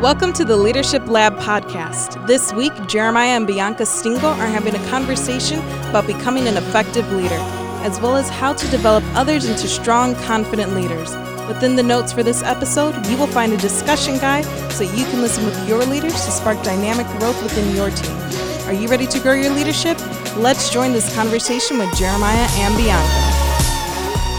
Welcome to the Leadership Lab podcast. This week, Jeremiah and Bianca Stingle are having a conversation about becoming an effective leader, as well as how to develop others into strong, confident leaders. Within the notes for this episode, you will find a discussion guide so you can listen with your leaders to spark dynamic growth within your team. Are you ready to grow your leadership? Let's join this conversation with Jeremiah and Bianca.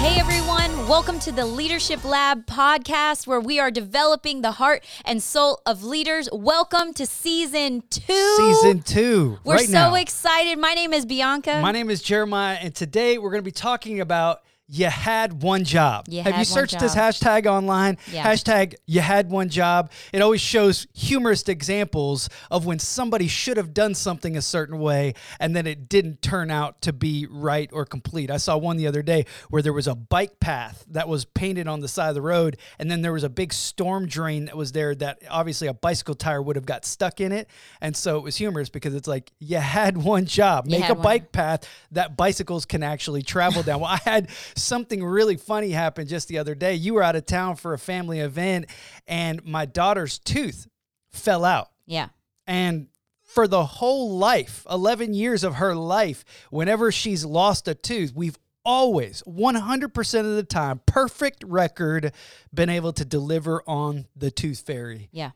Hey everyone, welcome to the Leadership Lab podcast where we are developing the heart and soul of leaders. Welcome to season two. Season two. We're right so now. excited. My name is Bianca. My name is Jeremiah, and today we're going to be talking about you had one job. You Have you searched this hashtag online? Yeah. Hashtag you had one job. It always shows humorous examples of when somebody should have done something a certain way and then it didn't turn out to be right or complete. I saw one the other day where there was a bike path that was painted on the side of the road and then there was a big storm drain that was there that obviously a bicycle tire would have got stuck in it. And so it was humorous because it's like you had one job. You Make a one. bike path that bicycles can actually travel down. Well, I had something really funny happened just the other day. You were out of town for a family event, and my daughter's tooth fell out. yeah. And for the whole life, 11 years of her life, whenever she's lost a tooth, we've always, 100% of the time, perfect record, been able to deliver on the tooth fairy. Yeah.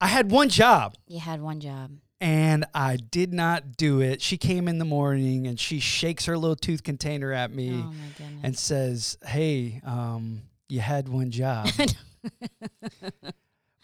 I had one job You had one job. And I did not do it. She came in the morning and she shakes her little tooth container at me Oh and says, "Hey, um, you had one job."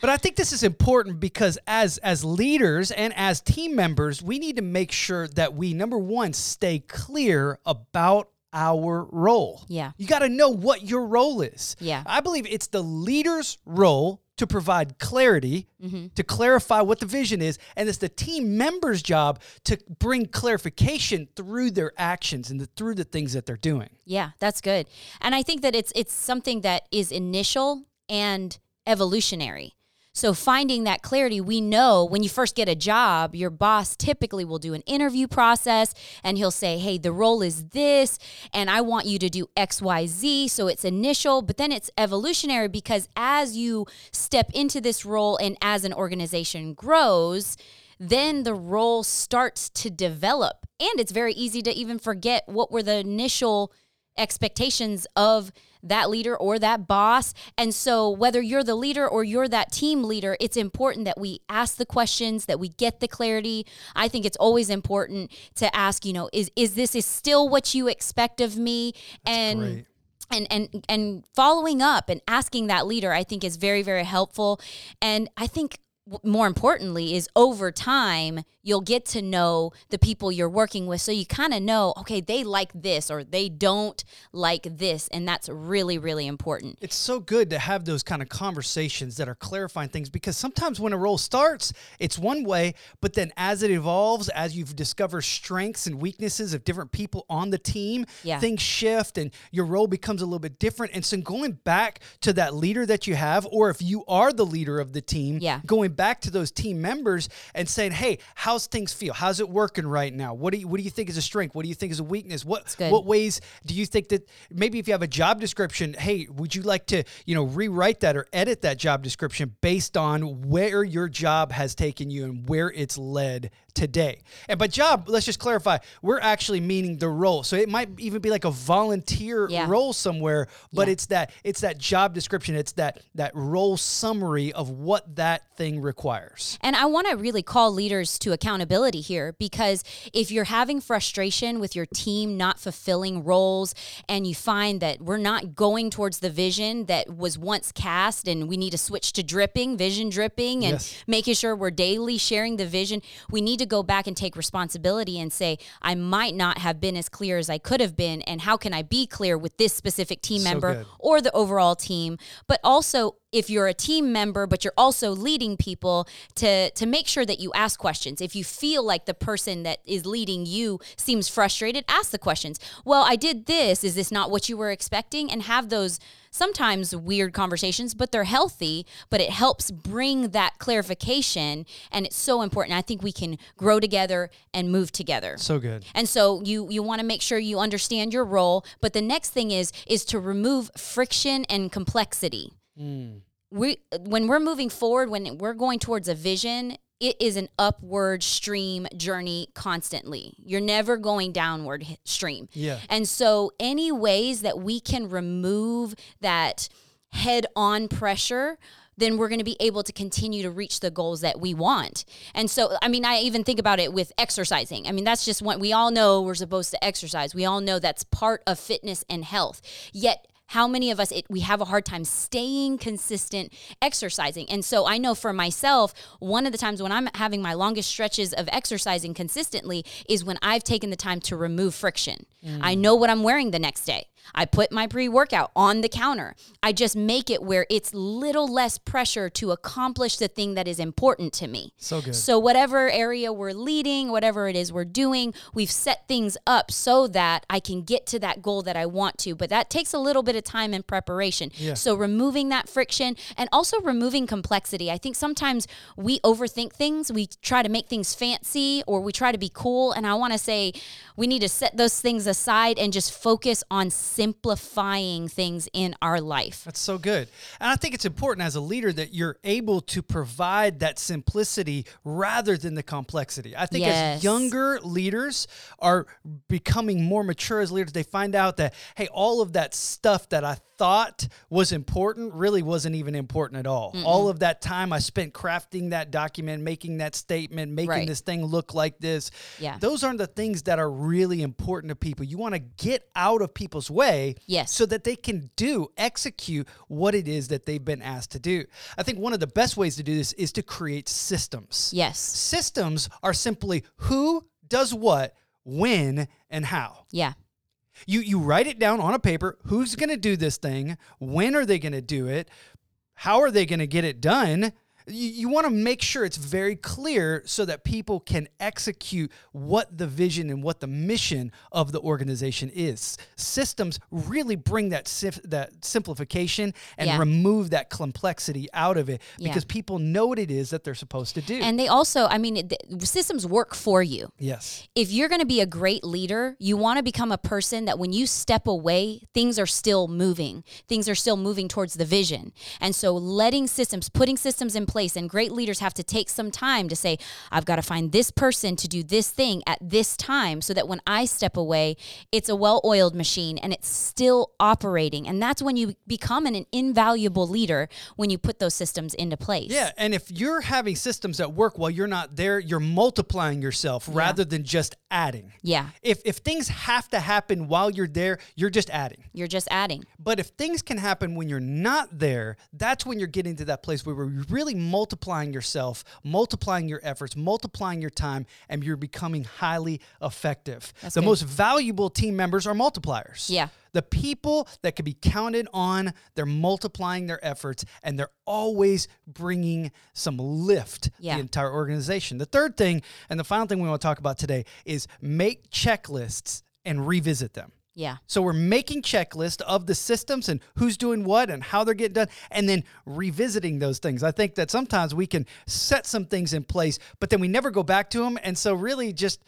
but I think this is important because as as leaders and as team members, we need to make sure that we number one stay clear about our role. Yeah. You got to know what your role is. Yeah. I believe it's the leader's role to provide clarity, Mm-hmm. to clarify what the vision is, and it's the team member's job to bring clarification through their actions and the, through the things that they're doing. Yeah, that's good. And I think that it's it's something that is initial and evolutionary. So finding that clarity, we know when you first get a job, your boss typically will do an interview process and he'll say, "Hey, the role is this and I want you to do XYZ." So it's initial, but then it's evolutionary because as you step into this role and as an organization grows, then the role starts to develop. And it's very easy to even forget what were the initial expectations of that leader or that boss. And so, whether you're the leader or you're that team leader, it's important that we ask the questions, that we get the clarity. I think it's always important to ask, you know, is is this is still what you expect of me? and great. and and and following up and asking that leader i think is very very helpful and i think more importantly is over time you'll get to know the people you're working with so you kind of know okay they like this or they don't like this and that's really really important It's so good to have those kind of conversations that are clarifying things because sometimes when a role starts, it's one way, but then as it evolves, as you've discovered strengths and weaknesses of different people on the team, Yeah. things shift and your role becomes a little bit different. And so going back to that leader that you have, or if you are the leader of the team, Yeah. going back to those team members and saying, "Hey, how's things feel? How's it working right now? What do you what do you think is a strength? What do you think is a weakness? What what ways do you think that maybe if you have a job description, hey, would you like to, you know, rewrite that or edit that job description based on where your job has taken you and where it's led today? And by job, let's just clarify, we're actually meaning the role. So it might even be like a volunteer Yeah. role somewhere, but Yeah. it's that it's that job description, it's that that role summary of what that thing requires. And I want to really call leaders to accountability here because if you're having frustration with your team not fulfilling roles and you find that we're not going towards the vision that was once cast and we need to switch to dripping, vision dripping, and Yes. making sure we're daily sharing the vision, we need to go back and take responsibility and say, I might not have been as clear as I could have been. And how can I be clear with this specific team So member good. or the overall team? But also, if you're a team member but you're also leading people to to make sure that you ask questions. If you feel like the person that is leading you seems frustrated ask the questions. Well i did this. Is this not what you were expecting? And have those sometimes weird conversations but they're healthy but it helps bring that clarification. And it's so important. I think we can grow together and move together. So good. and so you you want to make sure you understand your role, but the next thing is is to remove friction and complexity. Mm. we when we're moving forward, when we're going towards a vision, it is an upward stream journey constantly. You're never going downward stream. Yeah. And so, any ways that we can remove that head on pressure, then we're going to be able to continue to reach the goals that we want. And so, I mean, I even think about it with exercising. I mean, that's just what we all know we're supposed to exercise. We all know that's part of fitness and health. Yet, how many of us it, we have a hard time staying consistent exercising. And so i know for myself one of the times when i'm having my longest stretches of exercising consistently is when i've taken the time to remove friction i know what i'm wearing the next day I put my pre workout on the counter. I just make it where it's little less pressure to accomplish the thing that is important to me. So good. So, whatever area we're leading, whatever it is we're doing, we've set things up so that I can get to that goal that I want to. But that takes a little bit of time and preparation. Yeah. So, removing that friction and also removing complexity. I think sometimes we overthink things, we try to make things fancy or we try to be cool. And I want to say we need to set those things aside and just focus on simplifying things in our life. That's so good. And I think it's important as a leader that you're able to provide that simplicity rather than the complexity. I think Yes. as younger leaders are becoming more mature as leaders, they find out that, hey, all of that stuff that I thought was important really wasn't even important at all. All of that time I spent crafting that document, making that statement, making Right. this thing look like this. Yeah. Those aren't the things that are really important to people. You want to get out of people's way Yes. so that they can do, execute what it is that they've been asked to do. I think one of the best ways to do this is to create systems. Yes. Systems are simply who does what, when, and how. Yeah. You you write it down on a paper, who's going to do this thing, when are they going to do it, how are they going to get it done? You, you want to make sure it's very clear so that people can execute what the vision and what the mission of the organization is. Systems really bring that sif- that simplification and Yeah. remove that complexity out of it Yeah. because people know what it is that they're supposed to do. And they also, I mean, it- systems work for you. yes. if you're going to be a great leader, you want to become a person that when you step away, things are still moving. Things are still moving towards the vision. And so letting systems, putting systems in place, and great leaders have to take some time to say, I've got to find this person to do this thing at this time so that when I step away, it's a well oiled machine and it's still operating. And that's when you become an, an invaluable leader when you put those systems into place. Yeah, and if you're having systems that work while you're not there, you're multiplying yourself rather than just adding. Yeah. If if things have to happen while you're there, you're just adding. You're just adding. But if things can happen when you're not there, that's when you're getting to that place where we're really multiplying yourself, multiplying your efforts, multiplying your time, and you're becoming highly effective. the good. most valuable team members are multipliers. Yeah. The people that can be counted on, they're multiplying their efforts and they're always bringing some lift to Yeah. the entire organization. The third thing, and the final thing we want to talk about today, is make checklists and revisit them. Yeah. So we're making checklists of the systems and who's doing what and how they're getting done, and then revisiting those things. I think that sometimes we can set some things in place, but then we never go back to them, and so really just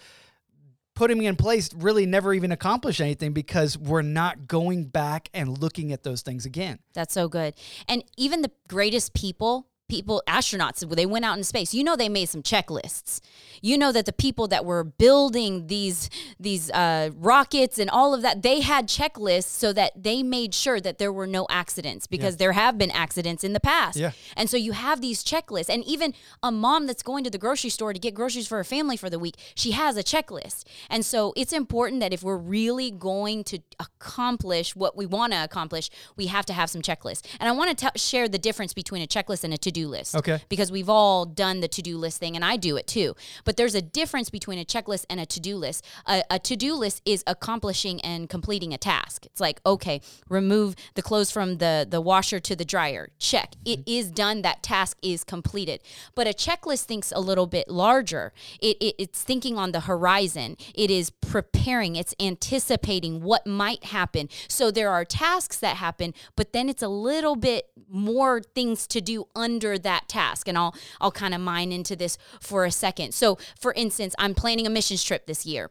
putting them in place really never even accomplish anything because we're not going back and looking at those things again. That's so good. And even the greatest people, people, astronauts, they went out in space. You know, they made some checklists. You know that the people that were building these these uh, rockets and all of that, they had checklists so that they made sure that there were no accidents because there have been accidents in the past. Yeah. And so you have these checklists. And even a mom that's going to the grocery store to get groceries for her family for the week, she has a checklist. And so it's important that if we're really going to accomplish what we want to accomplish, we have to have some checklists. And I want to share the difference between a checklist and a to do list. Okay. Because we've all done the to do list thing, and I do it too. But there's a difference between a checklist and a to do list. A, a to do list is accomplishing and completing a task. It's like, okay, remove the clothes from the, the washer to the dryer. Check. It mm-hmm. is done. That task is completed. But a checklist thinks a little bit larger. It, it, it's thinking on the horizon. It is preparing. It's anticipating what might happen. So there are tasks that happen, but then it's a little bit more things to do under that task. And I'll I'll kind of mine into this for a second. So for instance, I'm planning a missions trip this year.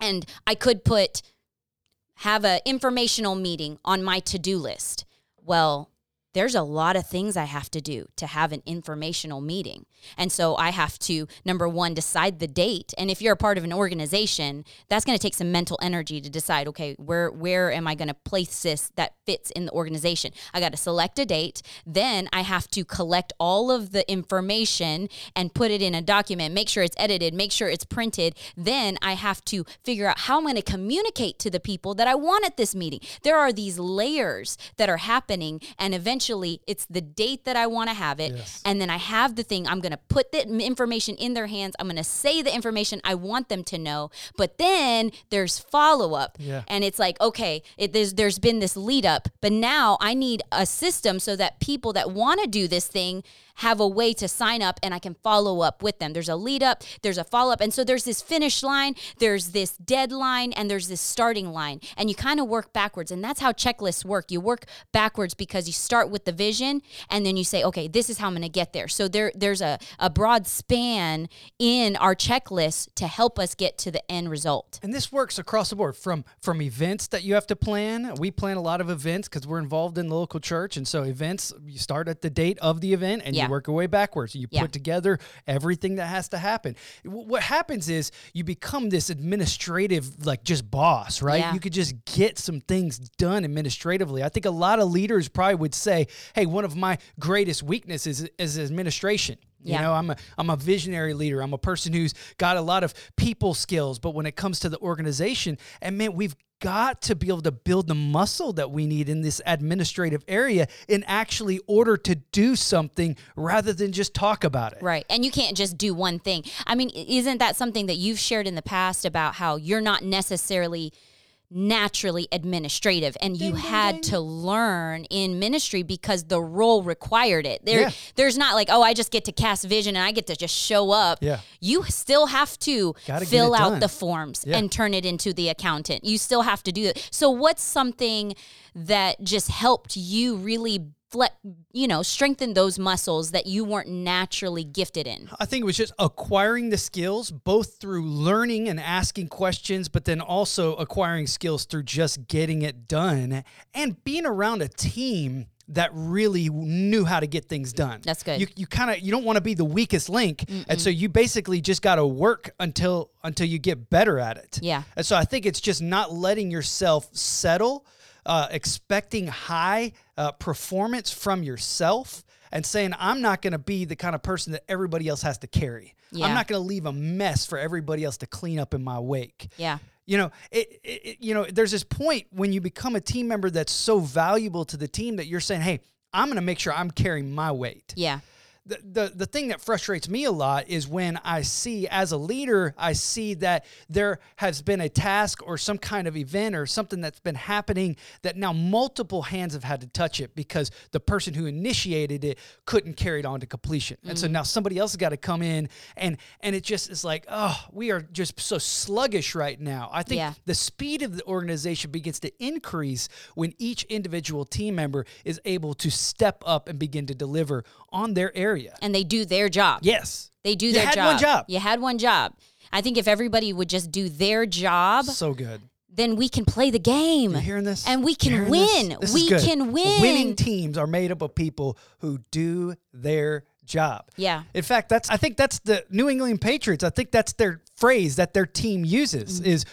And I could put have a informational meeting on my to-do list. Well, there's a lot of things I have to do to have an informational meeting. And so I have to, number one, decide the date. And if you're a part of an organization, that's going to take some mental energy to decide, okay, where where am I going to place this that fits in the organization? I got to select a date. Then I have to collect all of the information and put it in a document, make sure it's edited, make sure it's printed. Then I have to figure out how I'm going to communicate to the people that I want at this meeting. There are these layers that are happening and eventually it's the date that I want to have it. Yes. And then I have the thing. I'm going to put the information in their hands. I'm going to say the information I want them to know. But then there's follow up. Yeah. And it's like, okay, it, there's, there's been this lead up, but now I need a system so that people that want to do this thing have a way to sign up and I can follow up with them. There's a lead up, there's a follow up. And so there's this finish line, there's this deadline, and there's this starting line. And you kind of work backwards. And that's how checklists work. You work backwards because you start with the vision and then you say, okay, this is how I'm going to get there. So there, there's a, a broad span in our checklist to help us get to the end result. And this works across the board from from events that you have to plan. We plan a lot of events because we're involved in the local church. And so events, you start at the date of the event and yeah you work your way backwards. You yeah. put together everything that has to happen. What happens is you become this administrative, like just boss, right? Yeah. You could just get some things done administratively. I think a lot of leaders probably would say, hey, one of my greatest weaknesses is, is administration. You yeah. know, I'm a I'm a visionary leader. I'm a person who's got a lot of people skills, but when it comes to the organization, and man, we've got to be able to build the muscle that we need in this administrative area in actually order to do something rather than just talk about it. Right. And you can't just do one thing. I mean, isn't that something that you've shared in the past about how you're not necessarily naturally administrative and you ding, had ding, to learn in ministry because the role required it. There yeah. there's not like, oh, I just get to cast vision and I get to just show up. Yeah. You still have to Gotta fill out the forms yeah. and turn it into the accountant. You still have to do it. So what's something that just helped you really you know, strengthen those muscles that you weren't naturally gifted in? I think it was just acquiring the skills, both through learning and asking questions, but then also acquiring skills through just getting it done and being around a team that really knew how to get things done. That's good. You, you kind of you don't want to be the weakest link, Mm-mm. and so you basically just got to work until until you get better at it. Yeah. And so I think it's just not letting yourself settle uh, expecting high uh, performance from yourself and saying, I'm not going to be the kind of person that everybody else has to carry. Yeah. I'm not going to leave a mess for everybody else to clean up in my wake. Yeah. You know, it, it, you know, there's this point when you become a team member that's so valuable to the team that you're saying, "Hey, I'm going to make sure I'm carrying my weight." Yeah the, the the thing that frustrates me a lot is when I see as a leader, I see that there has been a task or some kind of event or something that's been happening that now multiple hands have had to touch it because the person who initiated it couldn't carry it on to completion. Mm-hmm. And so mm. now somebody else has got to come in and and it just is like, oh, we are just so sluggish right now. I think yeah. the speed of the organization begins to increase when each individual team member is able to step up and begin to deliver on their area area. And they do their job. Yes. They do you their had job. one job. You had one job. I think if everybody would just do their job. So good. Then we can play the game. You hearing this? And we can win. This? This we can win. Winning teams are made up of people who do their job. Yeah. In fact, that's I think that's the New England Patriots. I think that's their phrase that their team uses mm-hmm. is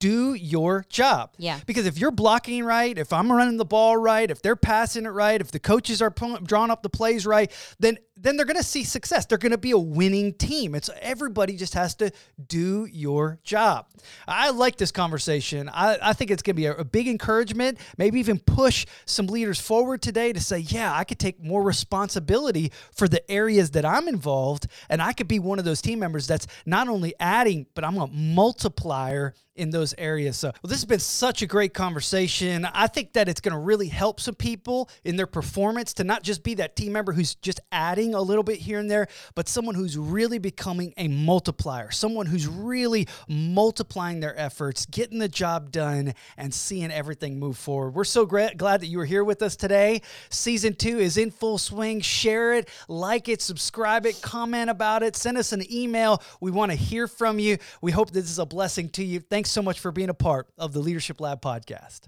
do your job. Yeah. Because if you're blocking right, if I'm running the ball right, if they're passing it right, if the coaches are drawing up the plays right, then then they're going to see success. They're going to be a winning team. It's everybody just has to do your job. I like this conversation. I, I think it's going to be a, a big encouragement, maybe even push some leaders forward today to say, yeah, I could take more responsibility for the areas that I'm involved, and I could be one of those team members that's not only adding, but I'm a multiplier in those areas. So, well, this has been such a great conversation. I think that it's going to really help some people in their performance to not just be that team member who's just adding a little bit here and there, but someone who's really becoming a multiplier, someone who's really multiplying their efforts, getting the job done, and seeing everything move forward. We're so gra- glad that you were here with us today. Season two is in full swing. Share it, like it, subscribe it, comment about it, send us an email. We want to hear from you. We hope this is a blessing to you. Thanks so much for being a part of the Leadership Lab podcast.